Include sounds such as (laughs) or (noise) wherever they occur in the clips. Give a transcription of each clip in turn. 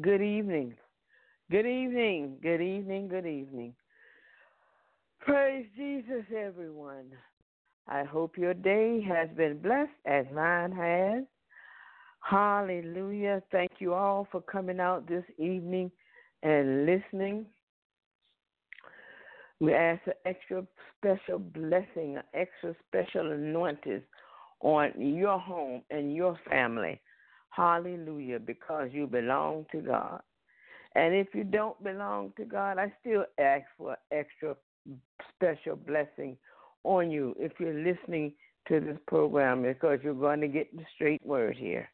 Good evening. Good evening. Good evening. Good evening. Praise Jesus, everyone. I hope your day has been blessed as mine has. Hallelujah. Thank you all for coming out this evening and listening. We ask an extra special blessing, an extra special anointing on your home and your family. Hallelujah, because you belong to God. And if you don't belong to God, I still ask for extra special blessing on you if you're listening to this program because you're going to get the straight word here,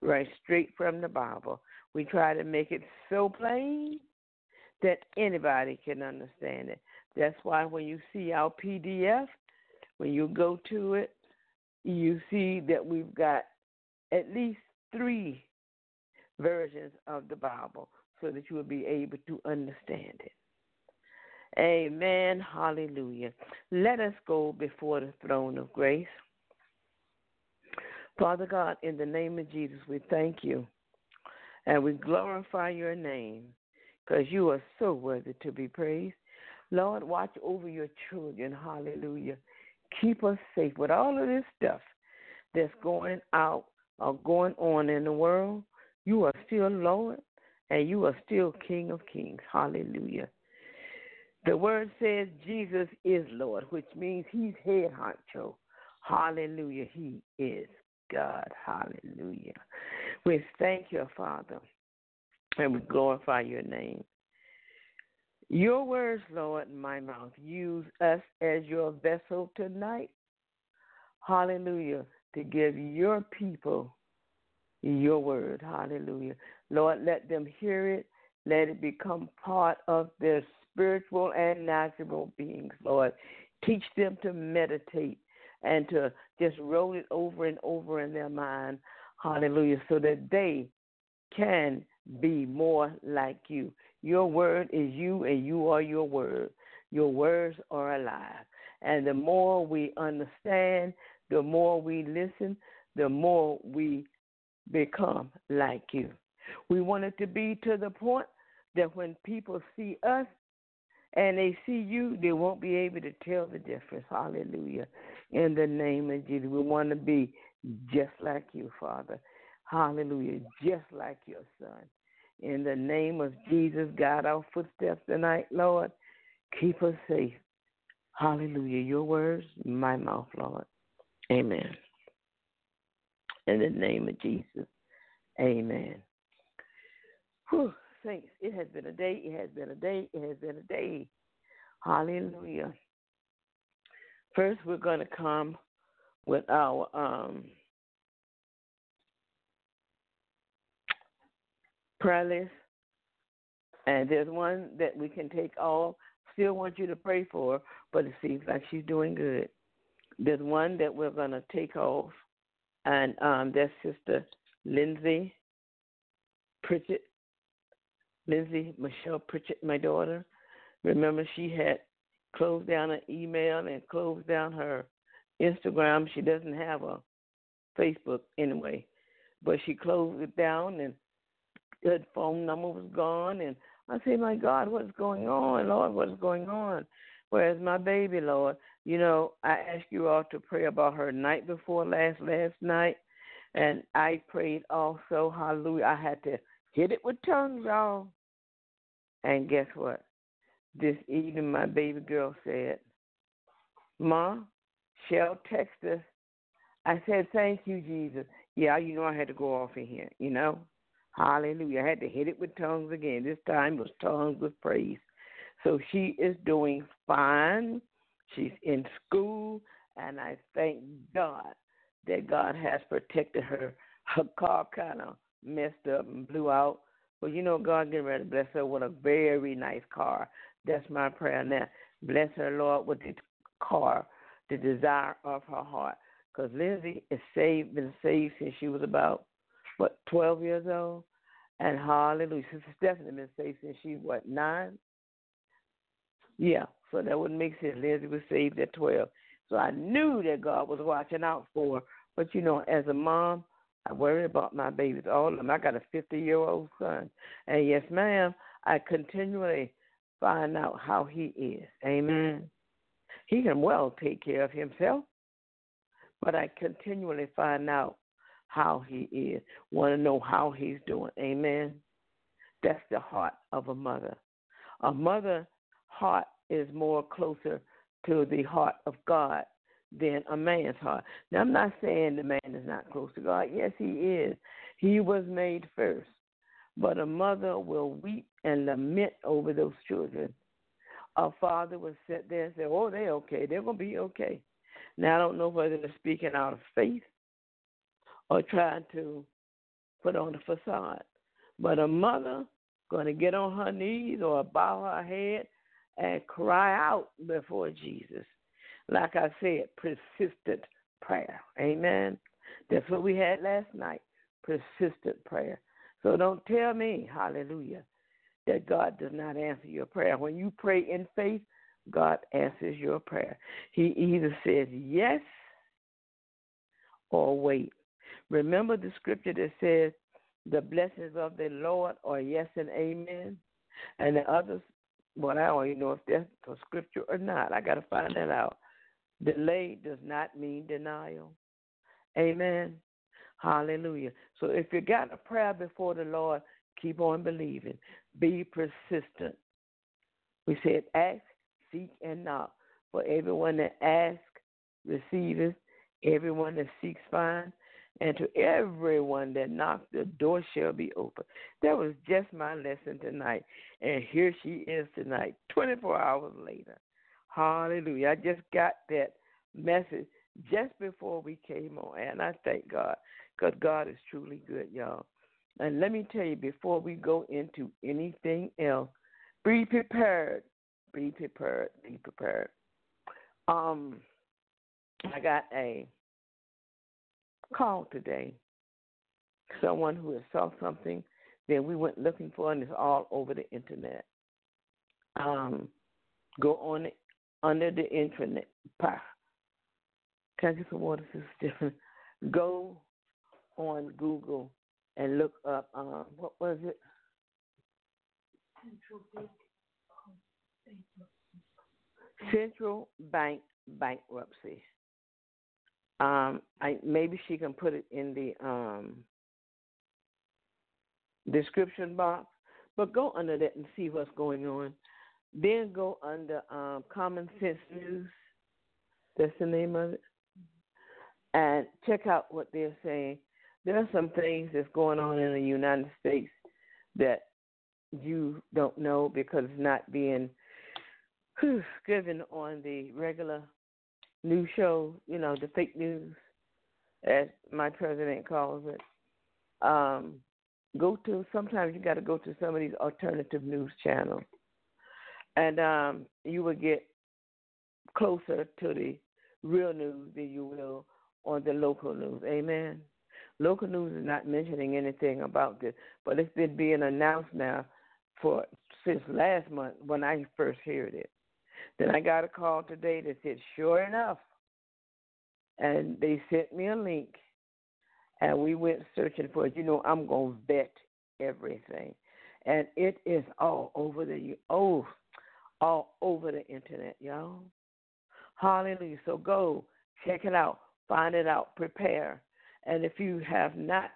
right straight from the Bible. We try to make it so plain that anybody can understand it. That's why when you see our PDF, when you go to it, you see that we've got at least three versions of the Bible so that you will be able to understand it. Amen. Hallelujah. Let us go before the throne of grace. Father God, in the name of Jesus, we thank you and we glorify your name because you are so worthy to be praised. Lord, watch over your children. Hallelujah. Keep us safe with all of this stuff that's going out or going on in the world. You are still Lord and you are still King of Kings. Hallelujah. The word says Jesus is Lord, which means he's head honcho. Hallelujah. He is God. Hallelujah. We thank you, Father, and we glorify your name. Your words, Lord, in my mouth. Use us as your vessel tonight. Hallelujah. To give your people your word. Hallelujah. Lord, let them hear it. Let it become part of their spiritual and natural beings, Lord. Teach them to meditate and to just roll it over and over in their mind. Hallelujah. So that they can be more like you. Your word is you, and you are your word. Your words are alive. And the more we understand, the more we listen, the more we become like you. We want it to be to the point that when people see us and they see you, they won't be able to tell the difference. Hallelujah. In the name of Jesus, we want to be just like you, Father. Hallelujah. Just like your Son. In the name of Jesus, guide our footsteps tonight, Lord. Keep us safe. Hallelujah. Your words, my mouth, Lord. Amen. In the name of Jesus. Amen. Whew, it has been a day, it has been a day, it has been a day. Hallelujah. First, we're going to come with our um, prayer list. And there's one that we can take all. Still want you to pray for, but it seems like she's doing good. There's one that we're going to take off, and um, that's Sister Lindsay Pritchett. Lindsay Michelle Pritchett, my daughter. Remember, she had closed down her email and closed down her Instagram. She doesn't have a Facebook anyway, but she closed it down and her phone number was gone. And I say, my God, what's going on, Lord? What's going on? Where's my baby, Lord? You know, I asked you all to pray about her night before last last night, and I prayed also. Hallelujah! I had to hit it with tongues, y'all. And guess what? This evening, my baby girl said, "Ma, Shell text us." I said, "Thank you, Jesus." Yeah, you know I had to go off in here. You know, Hallelujah! I had to hit it with tongues again. This time was tongues with praise. So she is doing fine. She's in school, and I thank God that God has protected her. Her car kind of messed up and blew out. But you know, God getting ready to bless her with a very nice car. That's my prayer now. Bless her, Lord, with the car, the desire of her heart. Because Lindsay is saved, been saved since she was about, what, 12 years old? And hallelujah. Sister Stephanie been saved since she, what, nine? Yeah, so that wouldn't make sense. Lindsay was saved at 12. So I knew that God was watching out for her. But, you know, as a mom, I worry about my babies, all of them. I got a 50 year old son. And yes, ma'am, I continually find out how he is. Amen. He can well take care of himself, but I continually find out how he is, want to know how he's doing. Amen. That's the heart of a mother. A mother heart is more closer to the heart of God than a man's heart. Now, I'm not saying the man is not close to God. Yes, he is. He was made first. But a mother will weep and lament over those children. A father will sit there and say, Oh, they're okay. They're going to be okay. Now, I don't know whether they're speaking out of faith or trying to put on a facade. But a mother going to get on her knees or bow her head and cry out before Jesus. Like I said, persistent prayer. Amen. That's what we had last night. Persistent prayer. So don't tell me, hallelujah, that God does not answer your prayer. When you pray in faith, God answers your prayer. He either says yes or wait. Remember the scripture that says, the blessings of the Lord are yes and amen. And the others, well, I don't even know if that's a scripture or not. I got to find that out. Delay does not mean denial. Amen. Hallelujah. So if you got a prayer before the Lord, keep on believing. Be persistent. We said, ask, seek, and knock. For everyone that asks, receiveth. Everyone that seeks, finds and to everyone that knocks, the door shall be open. That was just my lesson tonight. And here she is tonight, 24 hours later. Hallelujah. I just got that message just before we came on. And I thank God because God is truly good, y'all. And let me tell you, before we go into anything else, be prepared. Be prepared. Be prepared. Um, I got a call today. Someone who has saw something that we went looking for, and it's all over the internet. Um, go on under the internet. Can I get some water, sister? (laughs) Go on Google and look up. Um, what was it? Central Bank. Central Bank bankruptcy. Um, I maybe she can put it in the um, description box, but go under that and see what's going on. Then go under um, Common Sense News. That's the name of it. And check out what they're saying. There are some things that's going on in the United States that you don't know because it's not being whew, given on the regular news show, you know, the fake news, as my president calls it. Um, go to sometimes you got to go to some of these alternative news channels, and um, you will get closer to the real news than you will on the local news. Amen. Local news is not mentioning anything about this, but it's been being announced now for since last month when I first heard it. Then I got a call today that said, sure enough. And they sent me a link and we went searching for it. You know, I'm going to vet everything. And it is all over the, oh, all over the internet, y'all. Hallelujah. So go check it out, find it out, prepare. And if you have not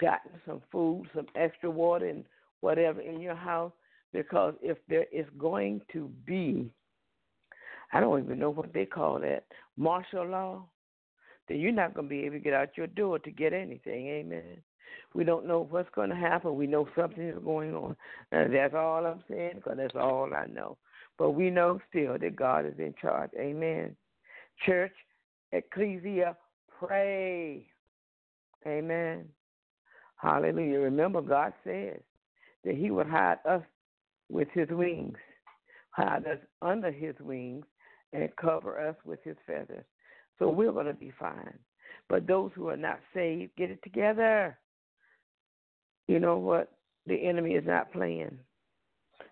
gotten some food, some extra water, and whatever in your house, because if there is going to be I don't even know what they call that, martial law, then you're not going to be able to get out your door to get anything. Amen. We don't know what's going to happen. We know something is going on. And that's all I'm saying because that's all I know. But we know still that God is in charge. Amen. Church, ecclesia, pray. Amen. Hallelujah. Remember, God says that He would hide us with His wings, hide us under His wings, and cover us with his feathers. So we're going to be fine. But those who are not saved, get it together. You know what? The enemy is not playing.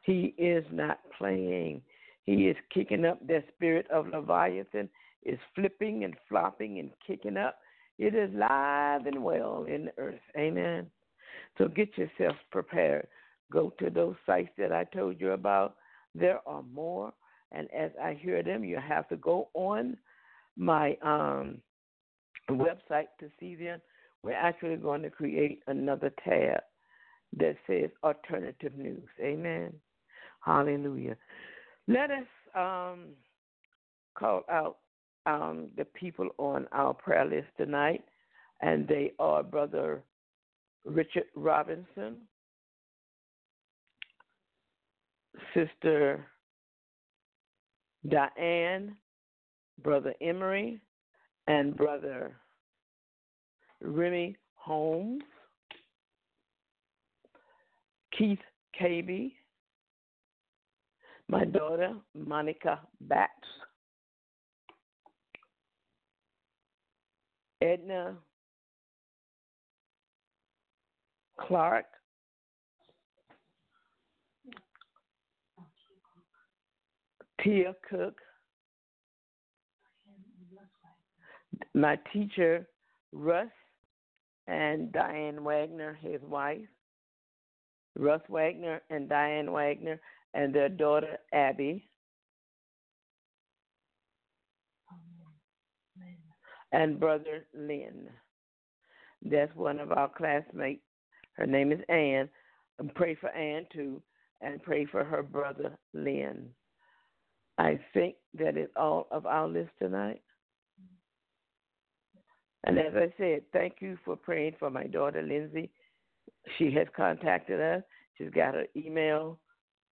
He is not playing. He is kicking up that spirit of Leviathan, is flipping and flopping and kicking up. It is live and well in the earth. Amen. So get yourself prepared. Go to those sites that I told you about. There are more. And as I hear them, you have to go on my um, website to see them. We're actually going to create another tab that says alternative news. Amen. Hallelujah. Let us um, call out um, the people on our prayer list tonight, and they are Brother Richard Robinson, Sister Diane, Brother Emery, and Brother Remy Holmes, Keith KB, my daughter Monica Batts, Edna Clark, Tia Cook, my teacher Russ and Diane Wagner, his wife, Russ Wagner and Diane Wagner, and their daughter Abby. And brother Lynn. That's one of our classmates. Her name is Ann. And pray for Ann too, and pray for her brother Lynn. I think that is all of our list tonight. And as I said, thank you for praying for my daughter Lindsay. She has contacted us. She's got her email,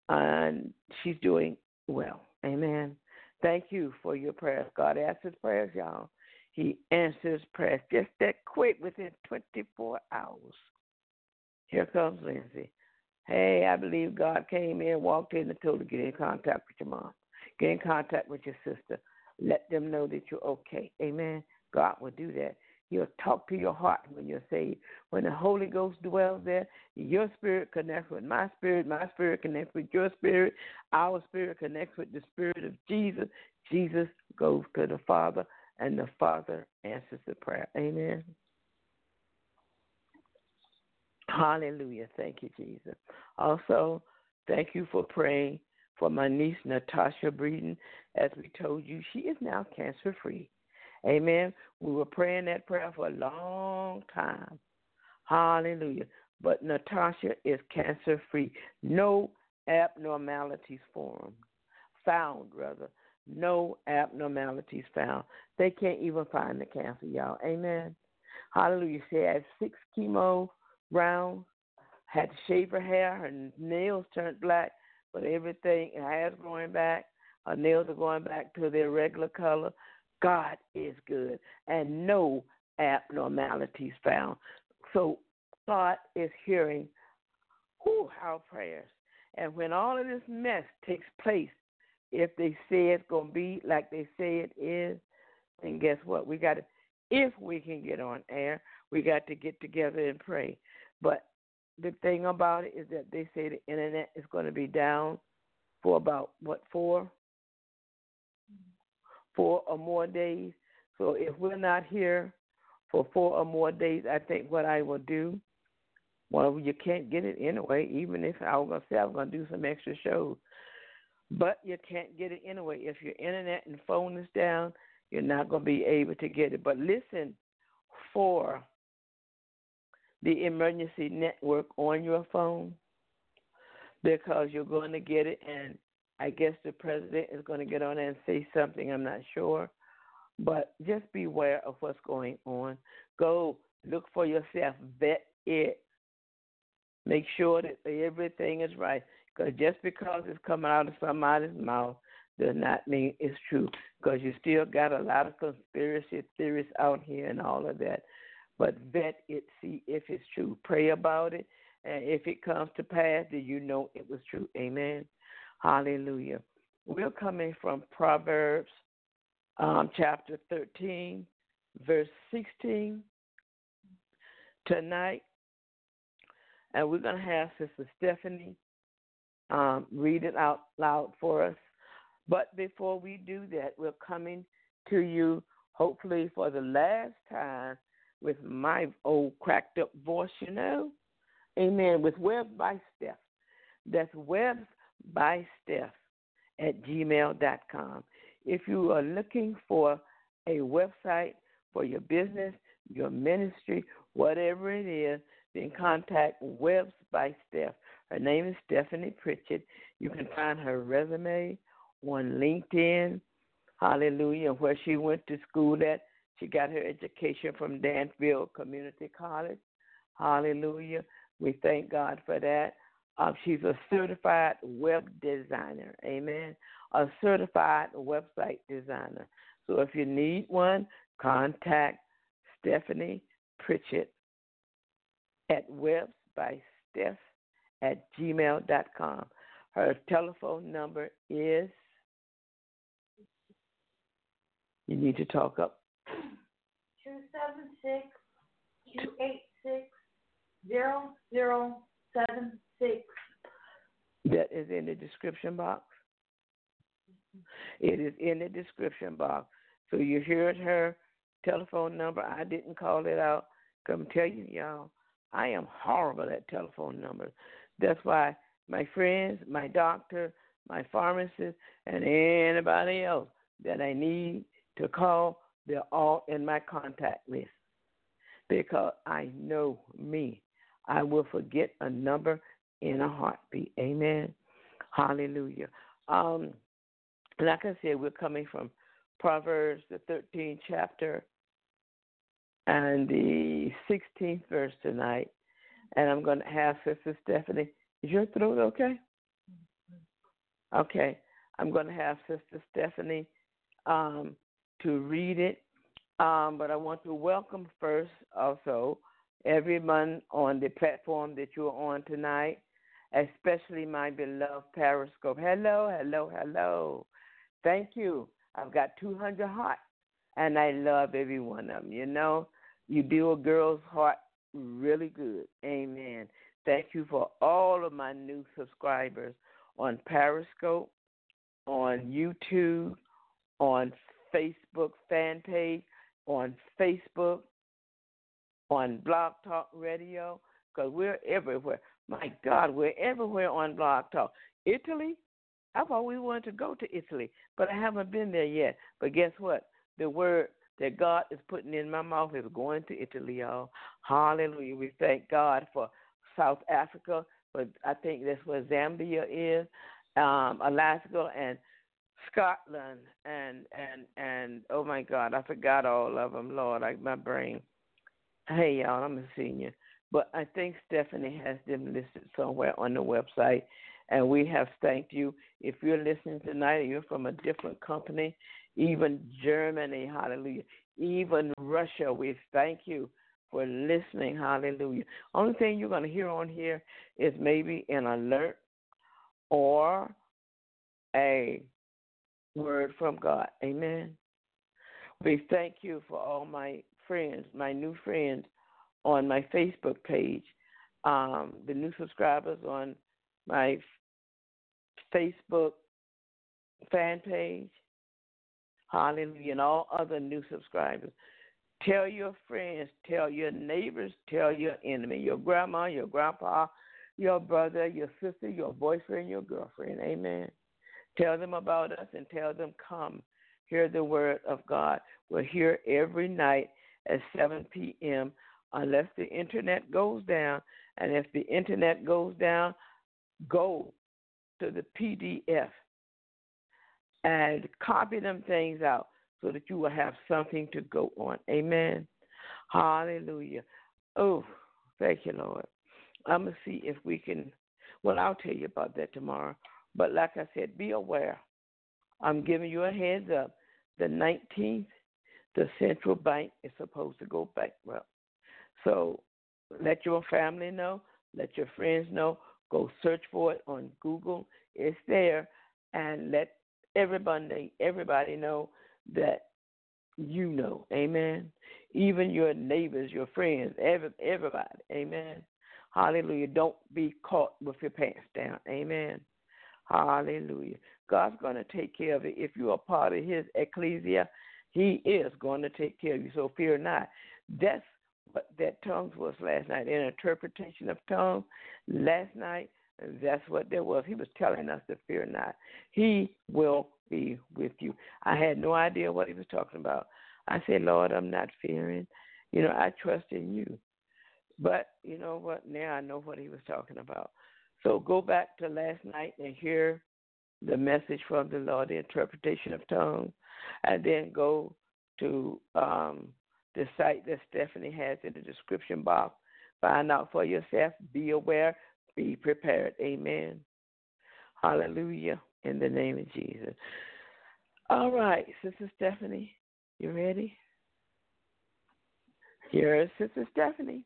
and she's doing well. Amen. Thank you for your prayers. God answers prayers, y'all. He answers prayers just that quick within 24 hours. Here comes Lindsay. Hey, I believe God came in, walked in, and told her to get in contact with your mom. Get in contact with your sister. Let them know that you're okay. Amen. God will do that. He'll talk to your heart when you're saved. When the Holy Ghost dwells there, your spirit connects with my spirit, my spirit connects with your spirit, our spirit connects with the spirit of Jesus. Jesus goes to the Father, and the Father answers the prayer. Amen. Hallelujah. Thank you, Jesus. Also, thank you for praying for my niece, Natasha Breeden. As we told you, she is now cancer free. Amen. We were praying that prayer for a long time. Hallelujah. But Natasha is cancer free. No abnormalities formed, found rather. No abnormalities found. They can't even find the cancer, y'all. Amen. Hallelujah. She had six chemo rounds, had to shave her hair, her nails turned black, but everything, her hair's back, her nails are going back to their regular color. God is good, and no abnormalities found. So God is hearing whew, our prayers. And when all of this mess takes place, if they say it's going to be like they say it is, then guess what? We got to, if we can get on air, we got to get together and pray. But the thing about it is that they say the internet is going to be down for about, what, four? Four or more days. So if we're not here for four or more days, I think what I will do, well, you can't get it anyway, even if I was going to say I was going to do some extra shows. But you can't get it anyway. If your internet and phone is down, you're not going to be able to get it. But listen for the emergency network on your phone because you're going to get it. And I guess the president is going to get on and say something. I'm not sure. But just beware of what's going on. Go look for yourself, vet it. Make sure that everything is right. Because just because it's coming out of somebody's mouth does not mean it's true. Because you still got a lot of conspiracy theories out here and all of that. But vet it, see if it's true. Pray about it. And if it comes to pass, then you know it was true. Amen. Hallelujah. We're coming from Proverbs um, chapter 13, verse 16 tonight. And we're going to have Sister Stephanie um, read it out loud for us. But before we do that, we're coming to you, hopefully for the last time, with my old cracked up voice, you know. Amen. With Web by Steph. That's Webs by Steph at gmail.com. If you are looking for a website for your business, your ministry, whatever it is, then contact Webs by Steph. Her name is Stephanie Pritchett. You can find her resume on LinkedIn. Hallelujah. Where she went to school at. She got her education from Danville Community College. Hallelujah. We thank God for that. Um, she's a certified web designer. Amen. A certified website designer. So if you need one, contact Stephanie Pritchett at webs by Steph at gmail.com. Her telephone number is, you need to talk up. 276 286 0076. That is in the description box. It is in the description box. So you heard her telephone number. I didn't call it out. Come tell you, y'all, I am horrible at telephone numbers. That's why my friends, my doctor, my pharmacist, and anybody else that I need to call, they're all in my contact list. Because I know me. I will forget a number in a heartbeat. Amen. Hallelujah. Um, like I said, we're coming from Proverbs, the 13th chapter, and the 16th verse tonight. And I'm going to have Sister Stephanie. Is your throat okay? Okay. I'm going to have Sister Stephanie um, to read it. Um, but I want to welcome first also everyone on the platform that you're on tonight, especially my beloved Periscope. Hello, hello, hello. Thank you. I've got 200 hearts, and I love every one of them. You know, you do a girl's heart really good. Amen. Thank you for all of my new subscribers on Periscope, on YouTube, on Facebook fan page, on Facebook, on Blog Talk Radio, because we're everywhere. My God, we're everywhere on Blog Talk. Italy, I thought we wanted to go to Italy, but I haven't been there yet. But guess what? The word that God is putting in my mouth is going to Italy, y'all. Hallelujah. We thank God for South Africa, but I think that's where Zambia is, um, Alaska, and Scotland, and and and oh my God, I forgot all of them. Lord, I, my brain. Hey y'all, I'm a senior, but I think Stephanie has them listed somewhere on the website, and we have thanked you. If you're listening tonight, and you're from a different company, even Germany, hallelujah, even Russia, we thank you for listening, hallelujah. Only thing you're going to hear on here is maybe an alert or a word from God. Amen. We thank you for all my friends, my new friends on my Facebook page, um, the new subscribers on my Facebook fan page. Hallelujah. And all other new subscribers. Tell your friends, tell your neighbors, tell your enemy, your grandma, your grandpa, your brother, your sister, your boyfriend, your girlfriend. Amen. Tell them about us and tell them, come, hear the word of God. We're here every night at 7 p.m. unless the internet goes down. And if the internet goes down, go to the PDF and copy them things out so that you will have something to go on. Amen. Hallelujah. Oh, thank you, Lord. I'm going to see if we can. Well, I'll tell you about that tomorrow. But like I said, be aware. I'm giving you a heads up. The 19th, the central bank is supposed to go bankrupt. So let your family know, let your friends know. Go search for it on Google. It's there, and let everybody everybody know that you know. Amen. Even your neighbors, your friends, every, everybody. Amen. Hallelujah. Don't be caught with your pants down. Amen. Hallelujah. God's going to take care of it. If you are part of His ecclesia, He is going to take care of you. So fear not. That's what that tongues was last night, an interpretation of tongues last night. That's what there was. He was telling us to fear not. He will be with you. I had no idea what he was talking about. I said, Lord, I'm not fearing. You know, I trust in you. But you know what? Now I know what he was talking about. So go back to last night and hear the message from the Lord, the interpretation of tongues, and then go to um, the site that Stephanie has in the description box. Find out for yourself. Be aware. Be prepared. Amen. Hallelujah. In the name of Jesus. All right, Sister Stephanie, you ready? Here's Sister Stephanie.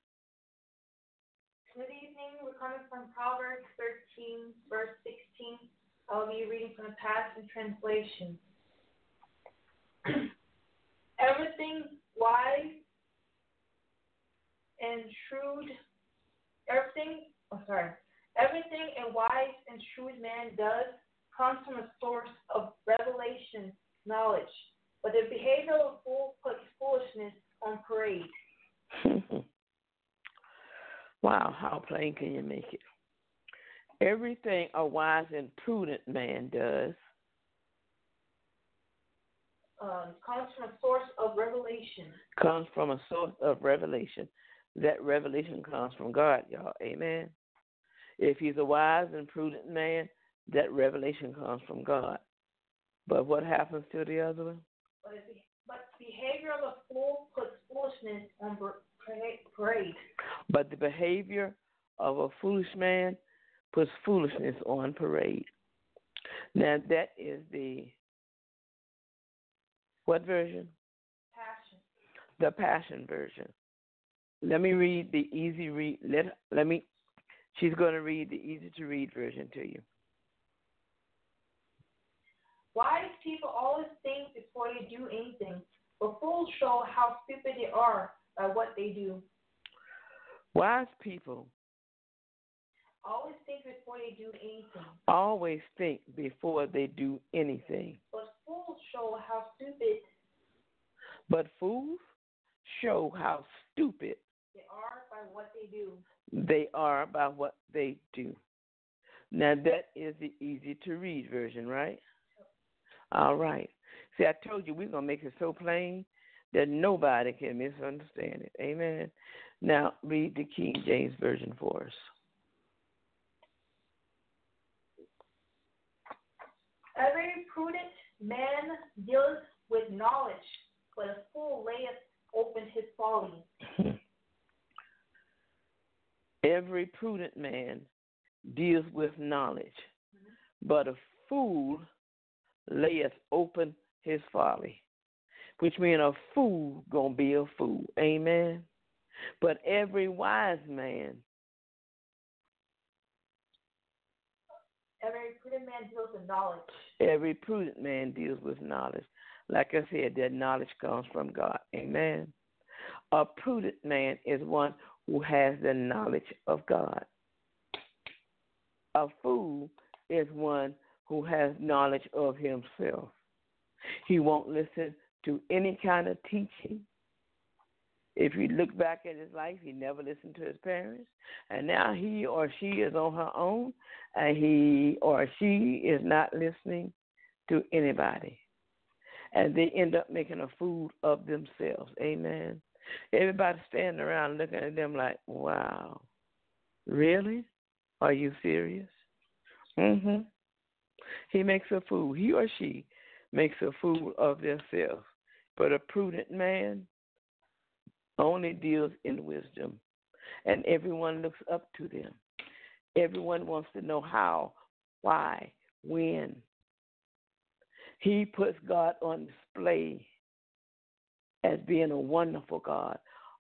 Good evening. We're coming from Proverbs 13, verse 16. I'll be reading from the Passion Translation. (clears throat) Everything wise and shrewd, everything, oh, sorry, everything a wise and shrewd man does comes from a source of revelation, knowledge. But the behavior of a fool puts foolishness on parade. (laughs) wow, how plain can you make it? Everything a wise and prudent man does um, comes from a source of revelation. Comes from a source of revelation. That revelation comes from God, y'all. Amen. If he's a wise and prudent man, that revelation comes from God. But what happens to the other one? But, but behavior of a fool puts foolishness on parade. But the behavior of a foolish man puts foolishness on parade. Now that is the what version? Passion. The Passion version. Let me read the easy read. Let let me. She's going to read the easy to read version to you. Wise people always think before they do anything, but fools show how stupid they are by what they do. Wise people always think before they do anything. Always think before they do anything. But fools show how stupid. But fools show how stupid they are by what they do. They are by what they do. Now that is the easy to read version, right? All right. See, I told you we're gonna make it so plain that nobody can misunderstand it. Amen. Now read the King James version for us. Every prudent man deals with knowledge, but a fool layeth open his folly. (laughs) Every prudent man deals with knowledge, mm-hmm. but a fool layeth open his folly. Which means a fool gonna be a fool. Amen. But every wise man Every prudent man deals with knowledge. Every prudent man deals with knowledge. Like I said, that knowledge comes from God. Amen. A prudent man is one who has the knowledge of God. A fool is one who has knowledge of himself. He won't listen to any kind of teaching. If you look back at his life, he never listened to his parents, and now he or she is on her own, and he or she is not listening to anybody. And they end up making a fool of themselves. Amen. Everybody standing around looking at them like, wow, really? Are you serious? Mm-hmm. He makes a fool. He or she makes a fool of themselves. But a prudent man only deals in wisdom, and everyone looks up to them. Everyone wants to know how, why, when. He puts God on display as being a wonderful God.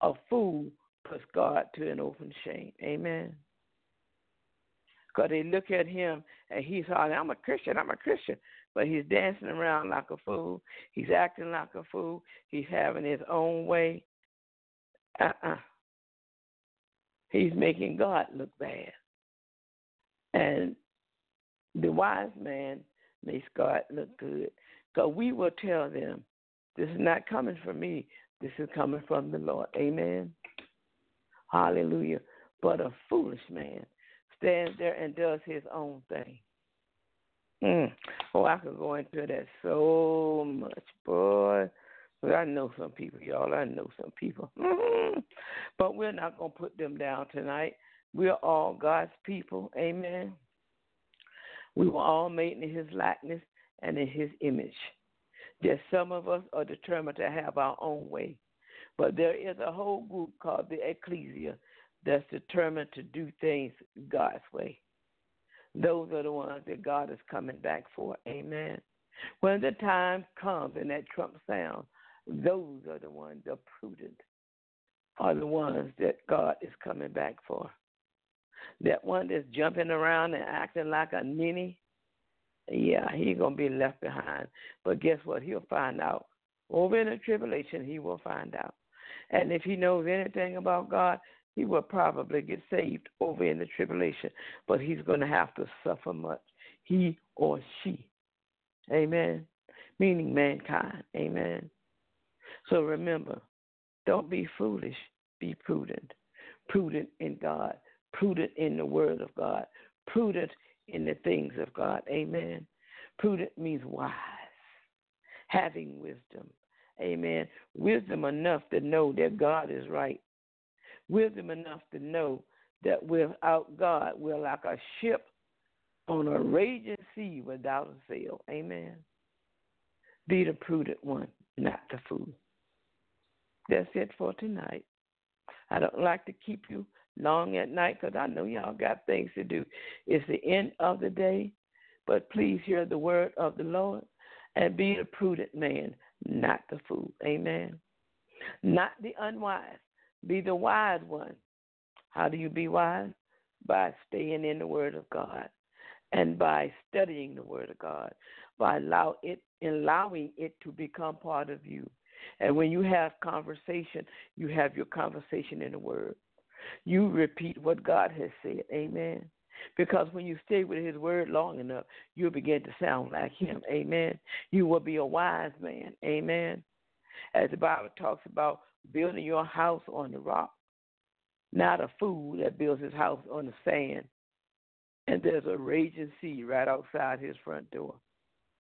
A fool puts God to an open shame. Amen. Because they look at him and he's hollering, I'm a Christian, I'm a Christian. But he's dancing around like a fool. He's acting like a fool. He's having his own way. Uh-uh. He's making God look bad. And the wise man makes God look good. Because we will tell them, this is not coming from me. This is coming from the Lord. Amen. Hallelujah. But a foolish man stands there and does his own thing. Mm. Oh, I could go into that so much, boy. But I know some people, y'all. I know some people. Mm-hmm. But we're not going to put them down tonight. We're all God's people. Amen. We were all made in His likeness and in His image. Just some of us are determined to have our own way. But there is a whole group called the Ecclesia that's determined to do things God's way. Those are the ones that God is coming back for. Amen. When the time comes and that trump sounds, those are the ones, the prudent, are the ones that God is coming back for. That one that's jumping around and acting like a ninny, yeah, he's going to be left behind. But guess what? He'll find out. Over in the tribulation, he will find out. And if he knows anything about God, he will probably get saved over in the tribulation. But he's going to have to suffer much, he or she. Amen. Meaning mankind. Amen. So remember, don't be foolish, be prudent. Prudent in God, prudent in the Word of God, prudent in the things of God. Amen. Prudent means wise, having wisdom. Amen. Wisdom enough to know that God is right. Wisdom enough to know that without God, we're like a ship on a raging sea without a sail. Amen. Be the prudent one, not the fool. That's it for tonight. I don't like to keep you long at night because I know y'all got things to do. It's the end of the day, but please hear the word of the Lord and be the prudent man, not the fool. Amen. Not the unwise. Be the wise one. How do you be wise? By staying in the word of God and by studying the word of God, by allow it allowing it to become part of you. And when you have conversation, you have your conversation in the Word. You repeat what God has said. Amen. Because when you stay with His Word long enough, you'll begin to sound like Him. Amen. You will be a wise man. Amen. As the Bible talks about building your house on the rock, not a fool that builds his house on the sand. And there's a raging sea right outside his front door.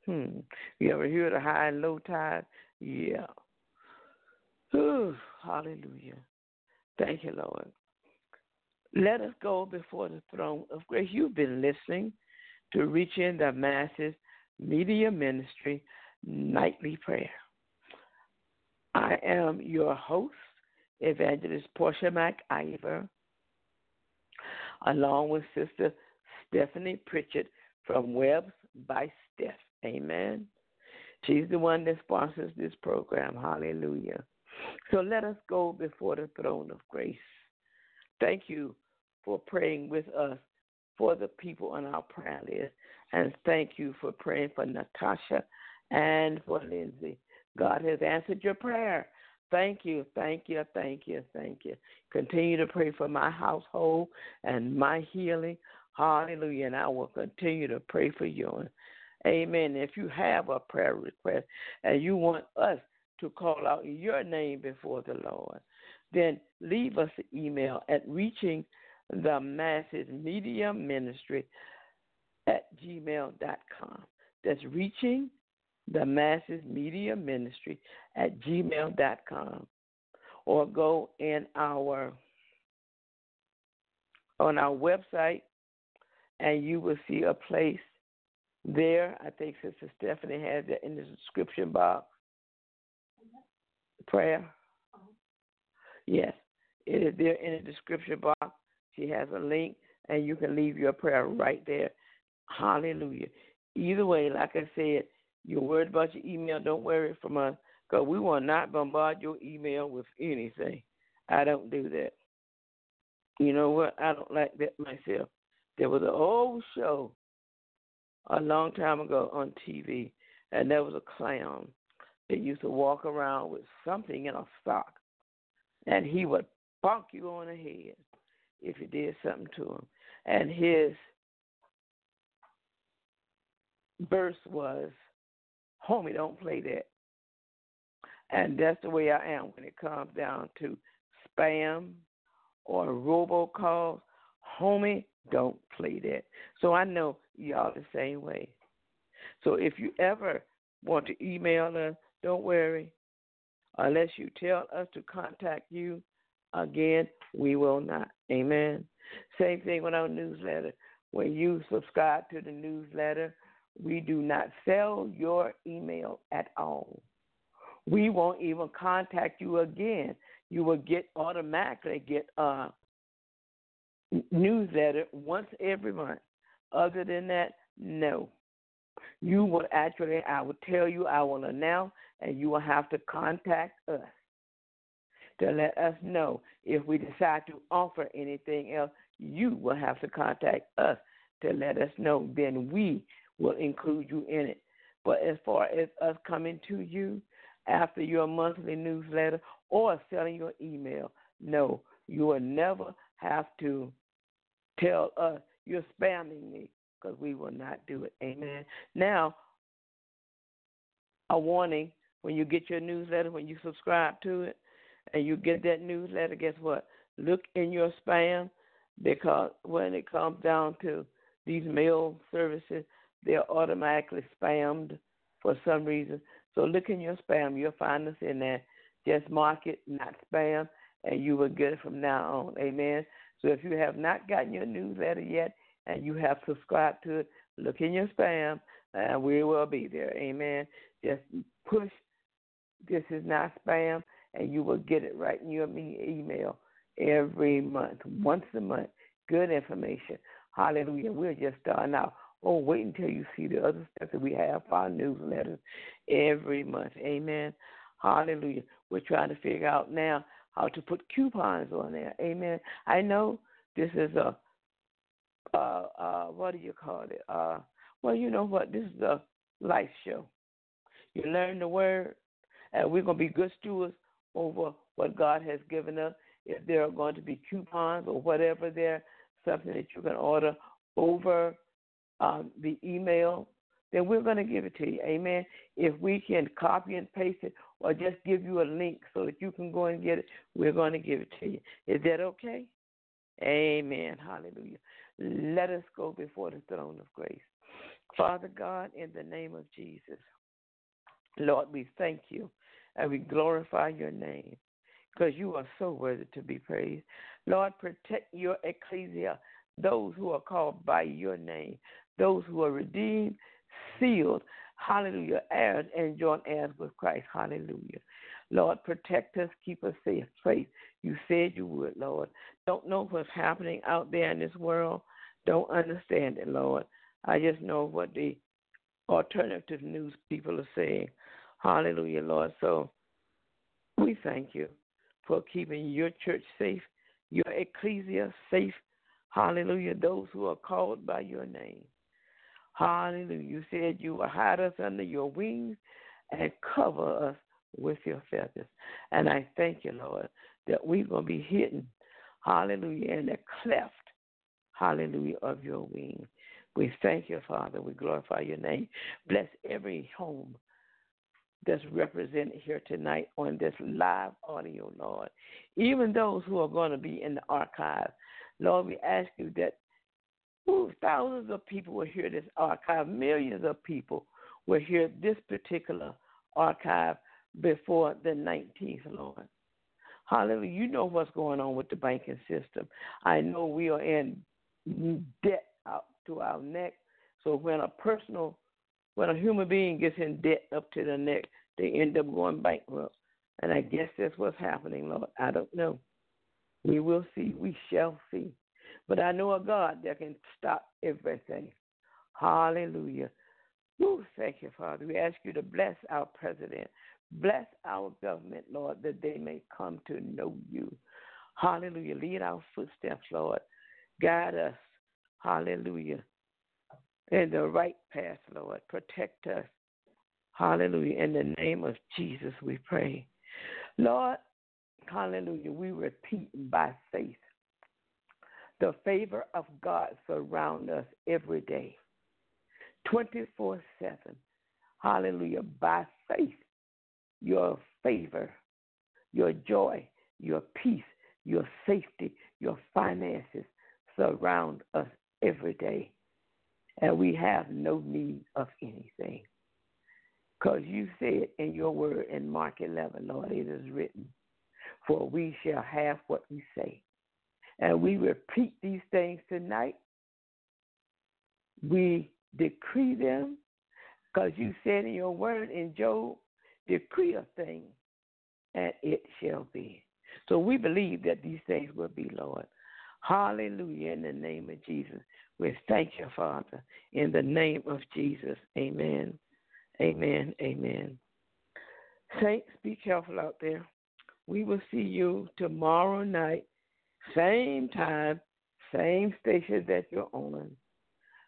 Hmm. You ever hear the high and low tide? Yeah. (sighs) Hallelujah. Thank you, Lord. Let us go before the throne of grace. You've been listening to Reaching the Masses Media Ministry Nightly Prayer. I am your host, Evangelist Portia McIver, along with Sister Stephanie Pritchett from Webs by Steph. Amen. She's the one that sponsors this program. Hallelujah. So let us go before the throne of grace. Thank you for praying with us for the people on our prayer list. And thank you for praying for Natasha and for Lindsay. God has answered your prayer. Thank you, thank you, thank you, thank you. Continue to pray for my household and my healing. Hallelujah. And I will continue to pray for you. Amen. If you have a prayer request and you want us to call out your name before the Lord, then leave us an email at reaching the masses media ministry at gmail.com. That's reaching the masses media ministry at gmail.com. Or go in our on our website and you will see a place there. I think Sister Stephanie has it in the description box prayer? Yes, it is there in the description box. She has a link, and you can leave your prayer right there. Hallelujah. Either way, like I said, you're worried about your email, don't worry from us, because we will not bombard your email with anything. I don't do that. You know what? I don't like that myself. There was an old show a long time ago on TV, and there was a clown that used to walk around with something in a sock, and he would bonk you on the head if you did something to him. And his verse was, Homie, don't play that. And that's the way I am when it comes down to spam or robocalls. Homie, don't play that. So I know y'all the same way. So if you ever want to email us, don't worry. Unless you tell us to contact you again, we will not. Amen. Same thing with our newsletter. When you subscribe to the newsletter, we do not sell your email at all. We won't even contact you again. You will get automatically get a newsletter once every month. Other than that, no. You will actually, I will tell you, I will announce, and you will have to contact us to let us know if we decide to offer anything else. You will have to contact us to let us know. Then we will include you in it. But as far as us coming to you after your monthly newsletter or selling your email, no, you will never have to tell us you're spamming me because we will not do it. Amen. Now, a warning when you get your newsletter, when you subscribe to it, and you get that newsletter, guess what? Look in your spam because when it comes down to these mail services, they're automatically spammed for some reason. So look in your spam. You'll find us in there. Just mark it not spam, and you will get it from now on. Amen. So if you have not gotten your newsletter yet and you have subscribed to it, look in your spam, and we will be there. Amen. Just push this is not spam, and you will get it right in your email every month, once a month. Good information. Hallelujah. We're just starting out. Oh, wait until you see the other stuff that we have for our newsletters every month. Amen. Hallelujah. We're trying to figure out now how to put coupons on there. Amen. I know this is a uh uh what do you call it? Uh well you know what, this is a life show. You learn the word and we're gonna be good stewards over what God has given us. If there are going to be coupons or whatever there, something that you can order over um, the email, then we're going to give it to you. Amen. If we can copy and paste it or just give you a link so that you can go and get it, we're going to give it to you. Is that okay? Amen. Hallelujah. Let us go before the throne of grace. Father God, in the name of Jesus, Lord, we thank you and we glorify your name because you are so worthy to be praised. Lord, protect your ecclesia, those who are called by your name, those who are redeemed, sealed, hallelujah, heirs and joint heirs with Christ, hallelujah. Lord, protect us, keep us safe. Faith, you said you would, Lord. Don't know what's happening out there in this world. Don't understand it, Lord. I just know what the alternative news people are saying. Hallelujah, Lord. So we thank you for keeping your church safe, your ecclesia safe. Hallelujah. Those who are called by your name. Hallelujah. You said you will hide us under your wings and cover us with your feathers. And I thank you, Lord, that we're going to be hidden, hallelujah, in the cleft, hallelujah, of your wing. We thank you, Father. We glorify your name. Bless every home that's represented here tonight on this live audio, Lord. Even those who are going to be in the archive, Lord, we ask you that ooh, thousands of people will hear this archive, millions of people will hear this particular archive before the 19th, Lord. Hallelujah. You know what's going on with the banking system. I know we are in debt out to our neck. So when a personal when a human being gets in debt up to the neck, they end up going bankrupt. And I guess that's what's happening, Lord. I don't know. We will see. We shall see. But I know a God that can stop everything. Hallelujah. Ooh, thank you, Father. We ask you to bless our president. Bless our government, Lord, that they may come to know you. Hallelujah. Lead our footsteps, Lord. Guide us. Hallelujah in the right path, Lord. Protect us. Hallelujah. In the name of Jesus, we pray. Lord, hallelujah, we repeat by faith. The favor of God surround us every day, 24 7. Hallelujah. By faith, your favor, your joy, your peace, your safety, your finances surround us every day. And we have no need of anything. Because you said in your word in Mark 11, Lord, it is written, For we shall have what we say. And we repeat these things tonight. We decree them because you said in your word in Job, decree a thing and it shall be. So we believe that these things will be, Lord. Hallelujah in the name of Jesus. We thank you, Father, in the name of Jesus. Amen. Amen. Amen. Saints, be careful out there. We will see you tomorrow night, same time, same station that you're on.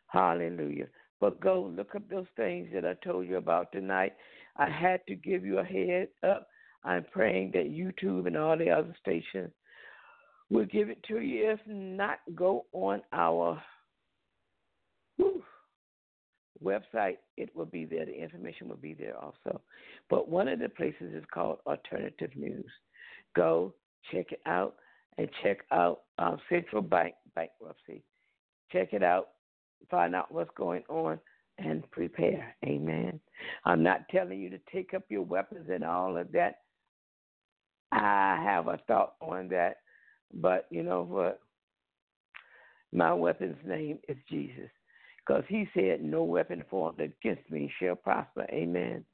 Hallelujah. But go look up those things that I told you about tonight. I had to give you a head up. I'm praying that YouTube and all the other stations will give it to you. If not, go on our website. It will be there. The information will be there also. But one of the places is called Alternative News. Go check it out and check out um, Central Bank bankruptcy. Check it out. Find out what's going on and prepare. Amen. I'm not telling you to take up your weapons and all of that. I have a thought on that, but you know what? My weapon's name is Jesus. Because he said, No weapon formed against me shall prosper. Amen.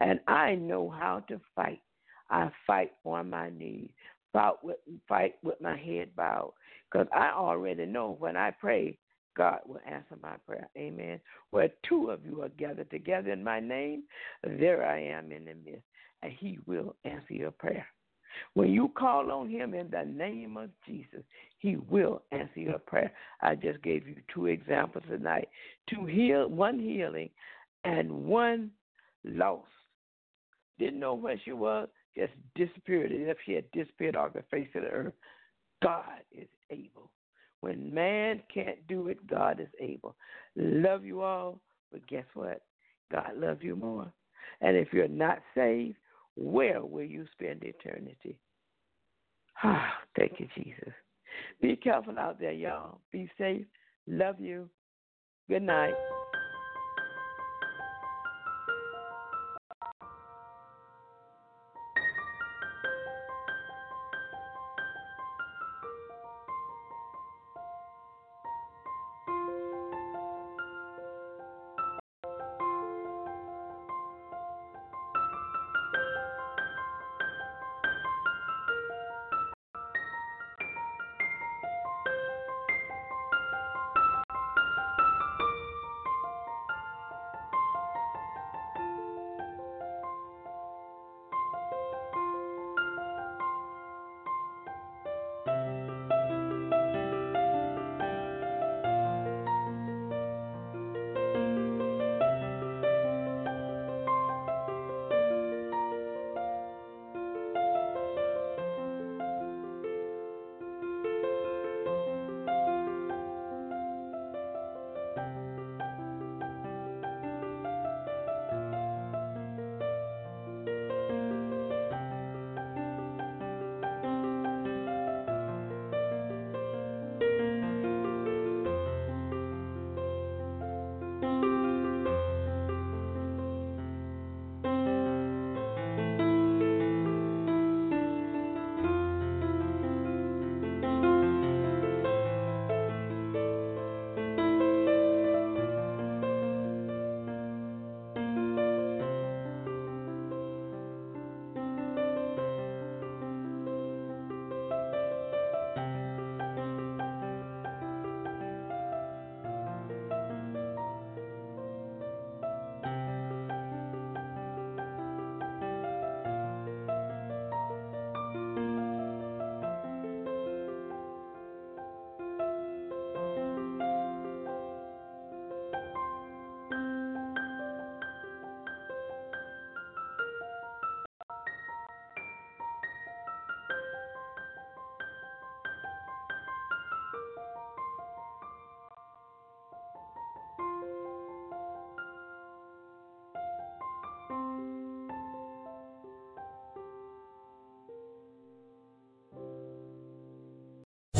And I know how to fight. I fight on my knees, fight with, fight with my head bowed. Because I already know when I pray, God will answer my prayer. Amen. Where two of you are gathered together in my name, there I am in the midst, and He will answer your prayer. When you call on Him in the name of Jesus, He will answer your prayer. I just gave you two examples tonight: two heal, one healing, and one lost. Didn't know where she was, just disappeared. And if she had disappeared off the face of the earth, God is able. When man can't do it, God is able. Love you all, but guess what? God loves you more. And if you're not saved, where will you spend eternity? Ah, thank you, Jesus. Be careful out there, y'all. Be safe. Love you. Good night.